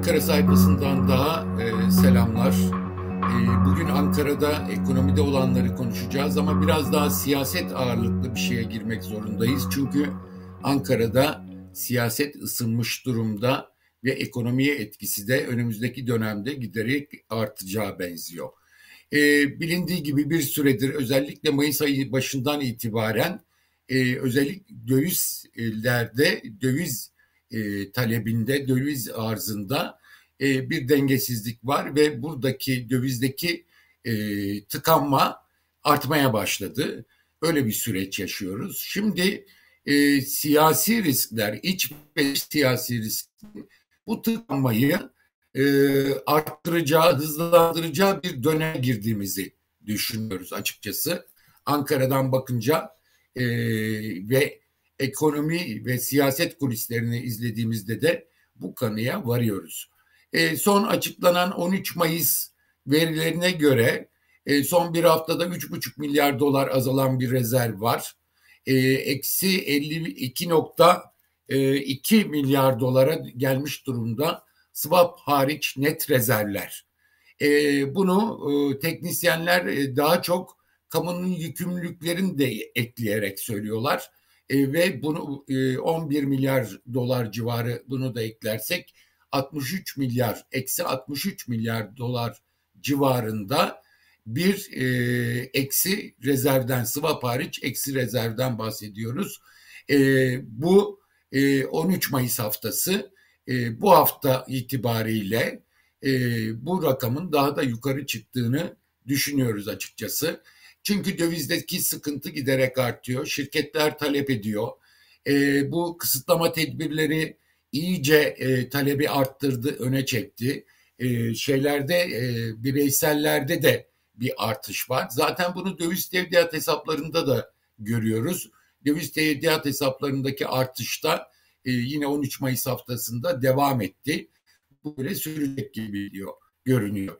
Ankara sayfasından daha e, selamlar. E, bugün Ankara'da ekonomide olanları konuşacağız ama biraz daha siyaset ağırlıklı bir şeye girmek zorundayız. Çünkü Ankara'da siyaset ısınmış durumda ve ekonomiye etkisi de önümüzdeki dönemde giderek artacağı benziyor. E, bilindiği gibi bir süredir özellikle Mayıs ayı başından itibaren e, özellikle dövizlerde döviz e, talebinde, döviz arzında e, bir dengesizlik var ve buradaki dövizdeki e, tıkanma artmaya başladı. Öyle bir süreç yaşıyoruz. Şimdi e, siyasi riskler, iç ve siyasi riskler bu tıkanmayı e, arttıracağı, hızlandıracağı bir döneme girdiğimizi düşünüyoruz açıkçası. Ankara'dan bakınca e, ve ekonomi ve siyaset kulislerini izlediğimizde de bu kanıya varıyoruz. E, son açıklanan 13 Mayıs verilerine göre e, son bir haftada 3,5 milyar dolar azalan bir rezerv var. E, eksi 52.2 milyar dolara gelmiş durumda swap hariç net rezervler. E, bunu e, teknisyenler e, daha çok kamunun yükümlülüklerini de ekleyerek söylüyorlar. E, ve bunu e, 11 milyar dolar civarı bunu da eklersek 63 milyar eksi 63 milyar dolar civarında bir e, eksi rezervden swap hariç eksi rezervden bahsediyoruz. E, bu e, 13 Mayıs haftası e, bu hafta itibariyle e, bu rakamın daha da yukarı çıktığını düşünüyoruz açıkçası. Çünkü dövizdeki sıkıntı giderek artıyor. Şirketler talep ediyor. E, bu kısıtlama tedbirleri iyice e, talebi arttırdı, öne çekti. E, şeylerde e, bireysellerde de bir artış var. Zaten bunu döviz tevdiat hesaplarında da görüyoruz. Döviz tevdiat hesaplarındaki artışta e, yine 13 Mayıs haftasında devam etti. Bu böyle sürecek gibi diyor, görünüyor.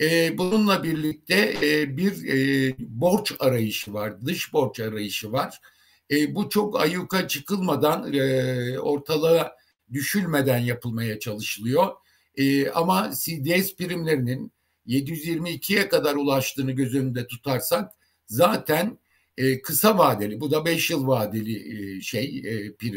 E, bununla birlikte e, bir e, borç arayışı var, dış borç arayışı var. E, bu çok ayyuka çıkılmadan, e, ortalığa düşülmeden yapılmaya çalışılıyor. E, ama CDS primlerinin 722'ye kadar ulaştığını göz önünde tutarsak zaten e, kısa vadeli, bu da 5 yıl vadeli e, şey e, pir,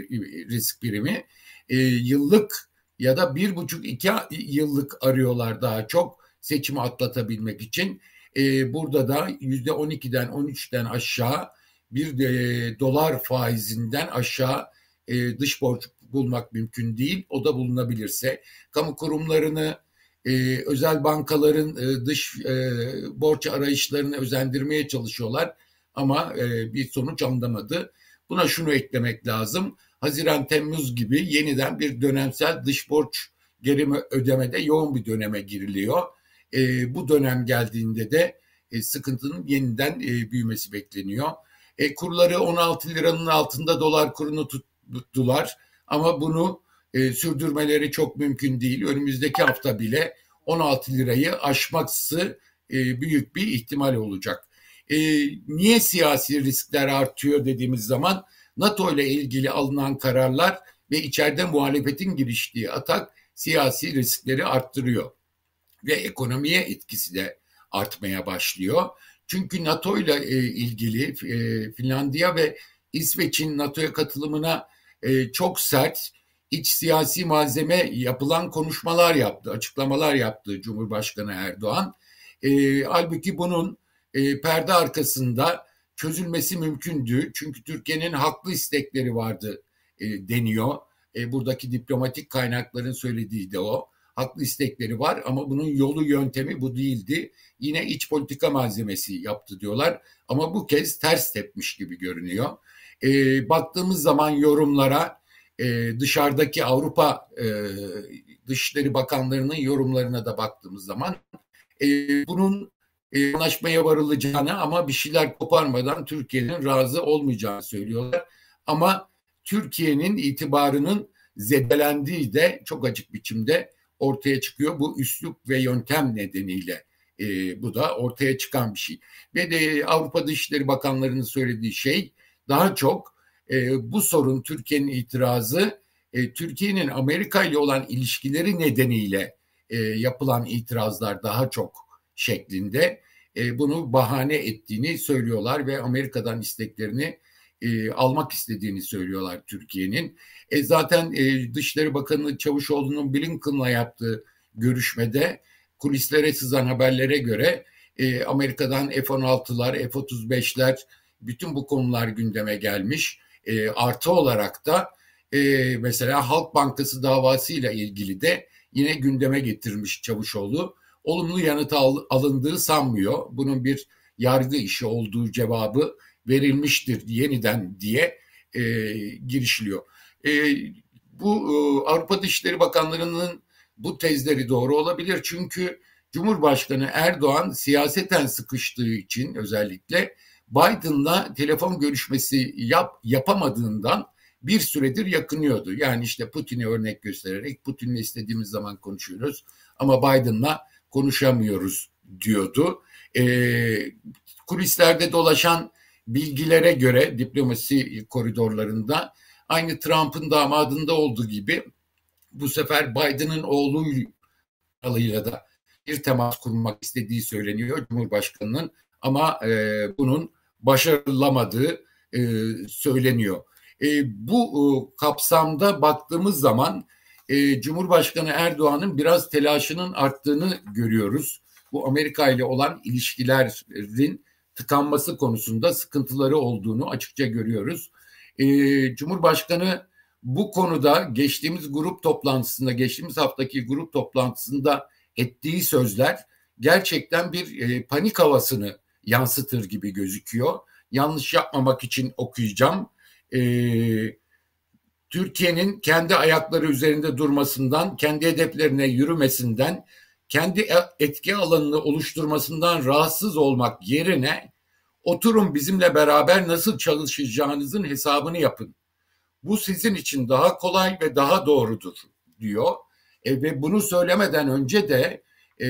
risk primi, e, yıllık ya da bir buçuk iki yıllık arıyorlar daha çok seçimi atlatabilmek için. E, burada da yüzde 12'den 13'ten aşağı bir de dolar faizinden aşağı e, dış borç bulmak mümkün değil. O da bulunabilirse kamu kurumlarını e, özel bankaların e, dış e, borç arayışlarını özendirmeye çalışıyorlar ama e, bir sonuç alınamadı. Buna şunu eklemek lazım. Haziran-Temmuz gibi yeniden bir dönemsel dış borç geri ödemede yoğun bir döneme giriliyor. E, bu dönem geldiğinde de e, sıkıntının yeniden e, büyümesi bekleniyor. E, kurları 16 liranın altında dolar kurunu tuttular ama bunu e, sürdürmeleri çok mümkün değil. Önümüzdeki hafta bile 16 lirayı aşması e, büyük bir ihtimal olacak. E, niye siyasi riskler artıyor dediğimiz zaman NATO ile ilgili alınan kararlar ve içeride muhalefetin giriştiği atak siyasi riskleri arttırıyor ve ekonomiye etkisi de artmaya başlıyor. Çünkü NATO ile e, ilgili e, Finlandiya ve İsveç'in NATO'ya katılımına e, çok sert iç siyasi malzeme yapılan konuşmalar yaptı, açıklamalar yaptı Cumhurbaşkanı Erdoğan. E, halbuki bunun e, perde arkasında çözülmesi mümkündü. Çünkü Türkiye'nin haklı istekleri vardı e, deniyor. E, buradaki diplomatik kaynakların söylediği de o haklı istekleri var ama bunun yolu yöntemi bu değildi. Yine iç politika malzemesi yaptı diyorlar ama bu kez ters tepmiş gibi görünüyor. E, baktığımız zaman yorumlara e, dışarıdaki Avrupa e, Dışişleri Bakanlarının yorumlarına da baktığımız zaman e, bunun e, anlaşmaya varılacağını ama bir şeyler koparmadan Türkiye'nin razı olmayacağını söylüyorlar. Ama Türkiye'nin itibarının zedelendiği de çok açık biçimde ortaya çıkıyor. Bu üslup ve yöntem nedeniyle e, bu da ortaya çıkan bir şey. Ve de Avrupa Dışişleri Bakanları'nın söylediği şey daha çok e, bu sorun Türkiye'nin itirazı e, Türkiye'nin Amerika ile olan ilişkileri nedeniyle e, yapılan itirazlar daha çok şeklinde e, bunu bahane ettiğini söylüyorlar ve Amerika'dan isteklerini e, almak istediğini söylüyorlar Türkiye'nin. E, zaten e, Dışişleri Bakanı Çavuşoğlu'nun Blinken'la yaptığı görüşmede kulislere sızan haberlere göre e, Amerika'dan F-16'lar, F-35'ler bütün bu konular gündeme gelmiş. E, artı olarak da e, mesela Halk Bankası davasıyla ilgili de yine gündeme getirmiş Çavuşoğlu. Olumlu yanıt al, alındığı sanmıyor. Bunun bir yargı işi olduğu cevabı verilmiştir yeniden diye e, girişiliyor. E, bu e, Avrupa Dışişleri Bakanlarının bu tezleri doğru olabilir çünkü Cumhurbaşkanı Erdoğan siyaseten sıkıştığı için özellikle Biden'la telefon görüşmesi yap, yapamadığından bir süredir yakınıyordu. Yani işte Putin'i örnek göstererek Putin'le istediğimiz zaman konuşuyoruz ama Biden'la konuşamıyoruz diyordu. E, kulislerde dolaşan bilgilere göre diplomasi koridorlarında aynı Trump'ın damadında olduğu gibi bu sefer Biden'ın oğluyla da bir temas kurmak istediği söyleniyor Cumhurbaşkanı'nın ama e, bunun başarılamadığı e, söyleniyor. E, bu e, kapsamda baktığımız zaman e, Cumhurbaşkanı Erdoğan'ın biraz telaşının arttığını görüyoruz. Bu Amerika ile olan ilişkilerin tıkanması konusunda sıkıntıları olduğunu açıkça görüyoruz. E, Cumhurbaşkanı bu konuda geçtiğimiz grup toplantısında, geçtiğimiz haftaki grup toplantısında ettiği sözler gerçekten bir e, panik havasını yansıtır gibi gözüküyor. Yanlış yapmamak için okuyacağım. E, Türkiye'nin kendi ayakları üzerinde durmasından, kendi hedeflerine yürümesinden, kendi e, etki alanını oluşturmasından rahatsız olmak yerine oturun bizimle beraber nasıl çalışacağınızın hesabını yapın. Bu sizin için daha kolay ve daha doğrudur diyor. E, ve bunu söylemeden önce de e,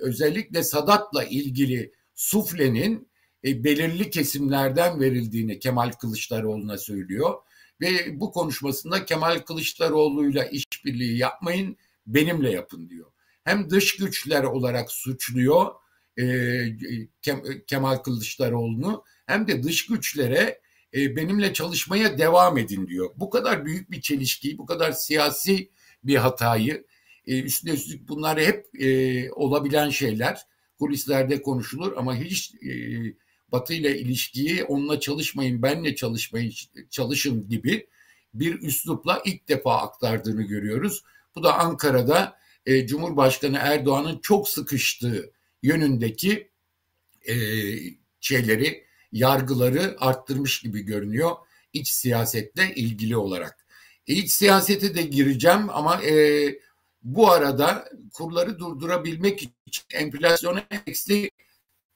özellikle Sadat'la ilgili suflenin e, belirli kesimlerden verildiğini Kemal Kılıçdaroğlu'na söylüyor. Ve bu konuşmasında Kemal Kılıçdaroğlu'yla işbirliği yapmayın, benimle yapın diyor. Hem dış güçler olarak suçluyor e, Kem, Kemal Kılıçdaroğlu'nu hem de dış güçlere e, benimle çalışmaya devam edin diyor. Bu kadar büyük bir çelişkiyi, bu kadar siyasi bir hatayı, e, üstüne üstlük bunlar hep e, olabilen şeyler. Kulislerde konuşulur ama hiç e, Batı ile ilişkiyi onunla çalışmayın, benle çalışmayın, çalışın gibi bir üslupla ilk defa aktardığını görüyoruz. Bu da Ankara'da e, Cumhurbaşkanı Erdoğan'ın çok sıkıştığı yönündeki e, şeyleri, yargıları arttırmış gibi görünüyor iç siyasetle ilgili olarak. E, iç siyasete de gireceğim ama e, bu arada kurları durdurabilmek için enflasyona eksi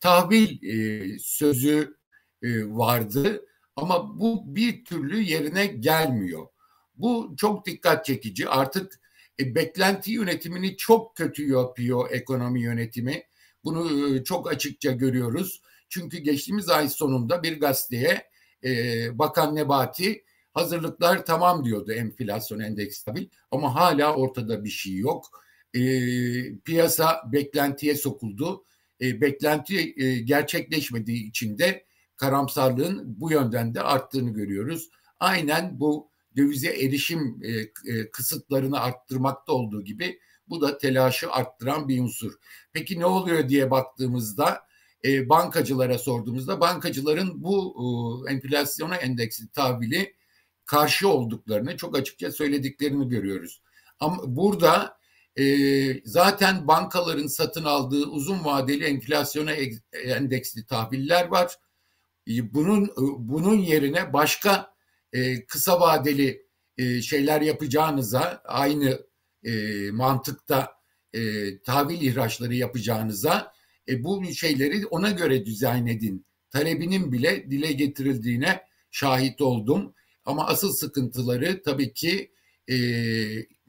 tahvil e, sözü e, vardı ama bu bir türlü yerine gelmiyor. Bu çok dikkat çekici. Artık e, beklenti yönetimini çok kötü yapıyor ekonomi yönetimi. Bunu e, çok açıkça görüyoruz. Çünkü geçtiğimiz ay sonunda bir gazeteye e, Bakan Nebati hazırlıklar tamam diyordu enflasyon endeksi stabil ama hala ortada bir şey yok. E, piyasa beklentiye sokuldu e, beklenti e, gerçekleşmediği için de karamsarlığın bu yönden de arttığını görüyoruz. Aynen bu dövize erişim e, e, kısıtlarını arttırmakta olduğu gibi bu da telaşı arttıran bir unsur. Peki ne oluyor diye baktığımızda e, bankacılara sorduğumuzda bankacıların bu e, enflasyona endeksli tahvili karşı olduklarını çok açıkça söylediklerini görüyoruz. Ama burada e, zaten bankaların satın aldığı uzun vadeli enflasyona endeksli tahviller var. E, bunun e, bunun yerine başka e, kısa vadeli e, şeyler yapacağınıza aynı e, mantıkta e, tahvil ihraçları yapacağınıza e, bu şeyleri ona göre dizayn edin. Talebinin bile dile getirildiğine şahit oldum. Ama asıl sıkıntıları tabii ki e,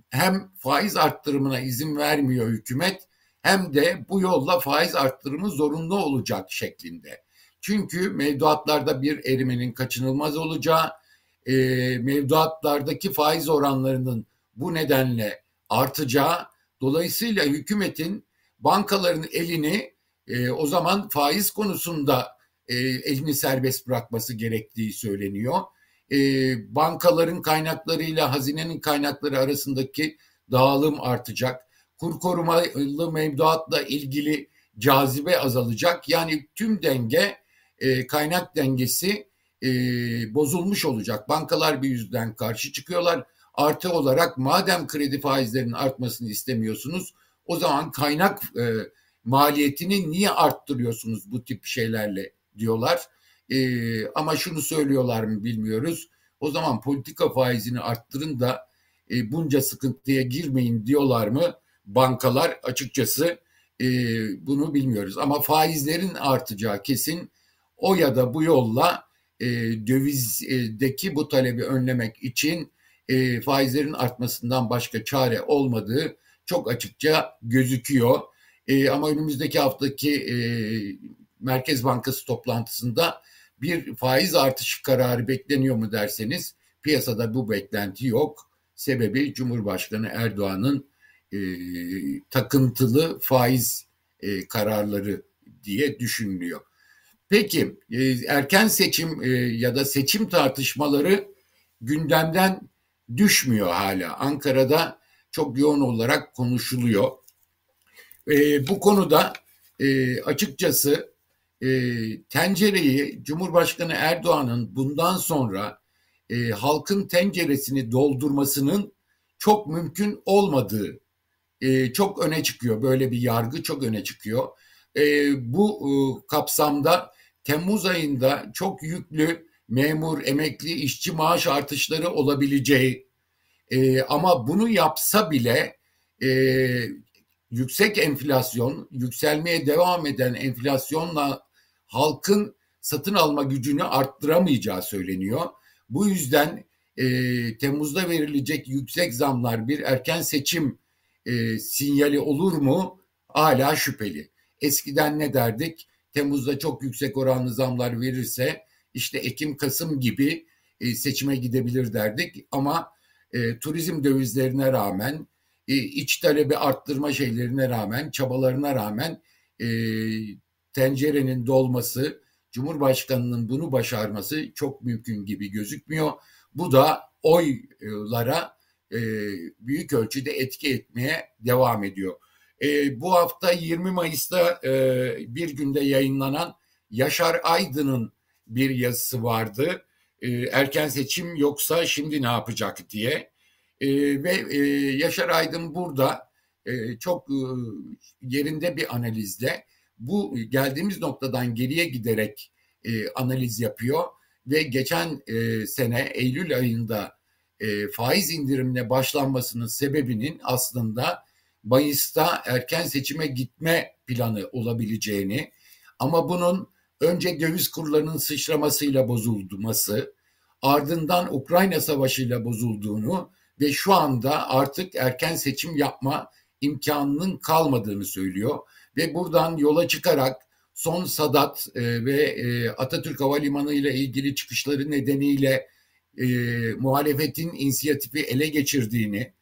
hem faiz arttırımına izin vermiyor hükümet hem de bu yolla faiz arttırımı zorunlu olacak şeklinde. Çünkü mevduatlarda bir erimenin kaçınılmaz olacağı, e, mevduatlardaki faiz oranlarının bu nedenle artacağı dolayısıyla hükümetin bankaların elini e, o zaman faiz konusunda e, elini serbest bırakması gerektiği söyleniyor. E, bankaların kaynaklarıyla hazinenin kaynakları arasındaki dağılım artacak. Kur korumalı mevduatla ilgili cazibe azalacak. Yani tüm denge e, kaynak dengesi e, bozulmuş olacak. Bankalar bir yüzden karşı çıkıyorlar. Artı olarak madem kredi faizlerinin artmasını istemiyorsunuz o zaman kaynak e, maliyetini niye arttırıyorsunuz bu tip şeylerle diyorlar. E, ama şunu söylüyorlar mı bilmiyoruz. O zaman politika faizini arttırın da e, bunca sıkıntıya girmeyin diyorlar mı? Bankalar açıkçası e, bunu bilmiyoruz. Ama faizlerin artacağı kesin o ya da bu yolla e, dövizdeki bu talebi önlemek için e, faizlerin artmasından başka çare olmadığı çok açıkça gözüküyor. E, ama önümüzdeki haftaki e, Merkez Bankası toplantısında bir faiz artışı kararı bekleniyor mu derseniz piyasada bu beklenti yok. Sebebi Cumhurbaşkanı Erdoğan'ın e, takıntılı faiz e, kararları diye düşünülüyor. Peki e, erken seçim e, ya da seçim tartışmaları gündemden düşmüyor hala. Ankara'da çok yoğun olarak konuşuluyor. E, bu konuda açıkçası tencereyi Cumhurbaşkanı Erdoğan'ın bundan sonra halkın tenceresini doldurmasının çok mümkün olmadığı çok öne çıkıyor. Böyle bir yargı çok öne çıkıyor. Bu kapsamda Temmuz ayında çok yüklü memur, emekli, işçi maaş artışları olabileceği e, ama bunu yapsa bile e, yüksek enflasyon, yükselmeye devam eden enflasyonla halkın satın alma gücünü arttıramayacağı söyleniyor. Bu yüzden e, Temmuz'da verilecek yüksek zamlar bir erken seçim e, sinyali olur mu? Hala şüpheli. Eskiden ne derdik? Temmuz'da çok yüksek oranlı zamlar verirse işte Ekim-Kasım gibi e, seçime gidebilir derdik ama e, turizm dövizlerine rağmen e, iç talebi arttırma şeylerine rağmen çabalarına rağmen e, tencerenin dolması Cumhurbaşkanının bunu başarması çok mümkün gibi gözükmüyor. Bu da oylara e, büyük ölçüde etki etmeye devam ediyor. E, bu hafta 20 Mayıs'ta e, bir günde yayınlanan Yaşar Aydın'ın bir yazısı vardı. E, erken seçim yoksa şimdi ne yapacak diye. E, ve e, Yaşar Aydın burada e, çok e, yerinde bir analizle bu geldiğimiz noktadan geriye giderek e, analiz yapıyor ve geçen e, sene Eylül ayında e, faiz indirimine başlanmasının sebebinin aslında Mayıs'ta erken seçime gitme planı olabileceğini ama bunun önce döviz kurlarının sıçramasıyla bozulması, ardından Ukrayna Savaşı'yla bozulduğunu ve şu anda artık erken seçim yapma imkanının kalmadığını söylüyor. Ve buradan yola çıkarak son Sadat e, ve e, Atatürk Havalimanı ile ilgili çıkışları nedeniyle e, muhalefetin inisiyatifi ele geçirdiğini,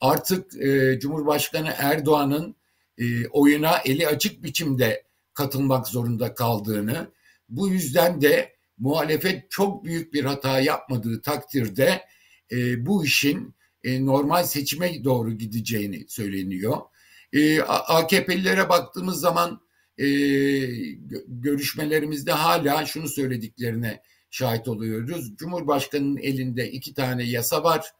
artık e, Cumhurbaşkanı Erdoğan'ın e, oyuna eli açık biçimde katılmak zorunda kaldığını, bu yüzden de muhalefet çok büyük bir hata yapmadığı takdirde e, bu işin e, normal seçime doğru gideceğini söyleniyor. E, AKP'lilere baktığımız zaman e, görüşmelerimizde hala şunu söylediklerine şahit oluyoruz. Cumhurbaşkanının elinde iki tane yasa var.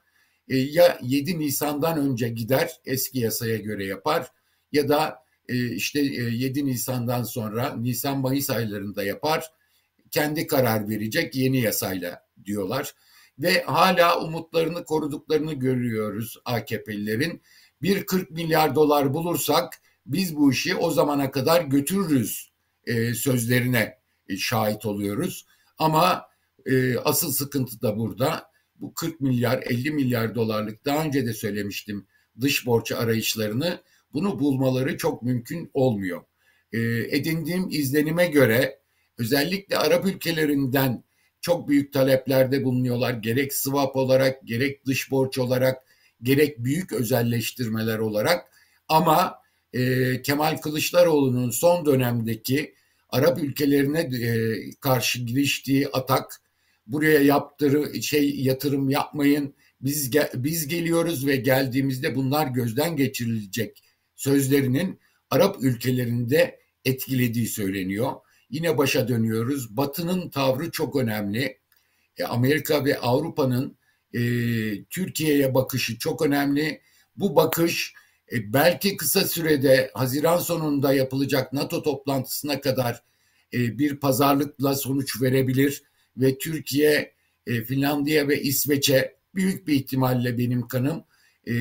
E, ya 7 Nisan'dan önce gider eski yasaya göre yapar ya da e, işte e, 7 Nisan'dan sonra Nisan-Mayıs aylarında yapar. Kendi karar verecek yeni yasayla diyorlar. Ve hala umutlarını koruduklarını görüyoruz AKP'lilerin. Bir 40 milyar dolar bulursak biz bu işi o zamana kadar götürürüz e, sözlerine e, şahit oluyoruz. Ama e, asıl sıkıntı da burada. Bu 40 milyar 50 milyar dolarlık daha önce de söylemiştim dış borç arayışlarını bunu bulmaları çok mümkün olmuyor. E, edindiğim izlenime göre özellikle Arap ülkelerinden çok büyük taleplerde bulunuyorlar. Gerek swap olarak, gerek dış borç olarak, gerek büyük özelleştirmeler olarak. Ama e, Kemal Kılıçdaroğlu'nun son dönemdeki Arap ülkelerine e, karşı giriştiği atak, buraya yaptırı şey yatırım yapmayın, biz ge, biz geliyoruz ve geldiğimizde bunlar gözden geçirilecek sözlerinin Arap ülkelerinde etkilediği söyleniyor. Yine başa dönüyoruz. Batı'nın tavrı çok önemli. E, Amerika ve Avrupa'nın e, Türkiye'ye bakışı çok önemli. Bu bakış e, belki kısa sürede Haziran sonunda yapılacak NATO toplantısına kadar e, bir pazarlıkla sonuç verebilir ve Türkiye, e, Finlandiya ve İsveç'e büyük bir ihtimalle benim kanım e,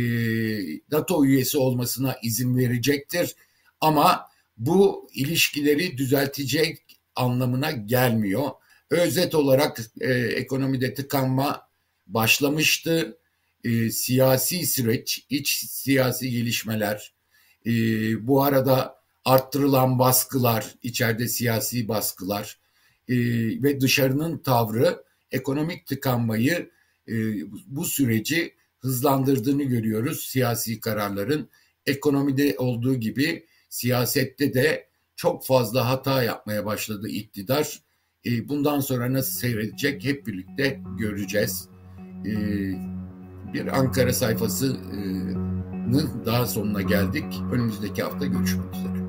NATO üyesi olmasına izin verecektir. Ama bu ilişkileri düzeltecek anlamına gelmiyor. Özet olarak e, ekonomide tıkanma başlamıştı. E, siyasi süreç, iç siyasi gelişmeler, e, bu arada arttırılan baskılar, içeride siyasi baskılar e, ve dışarının tavrı ekonomik tıkanmayı, e, bu süreci hızlandırdığını görüyoruz siyasi kararların. Ekonomide olduğu gibi siyasette de çok fazla hata yapmaya başladı iktidar. E, bundan sonra nasıl seyredecek hep birlikte göreceğiz. E, bir Ankara sayfasının daha sonuna geldik. Önümüzdeki hafta görüşmek üzere.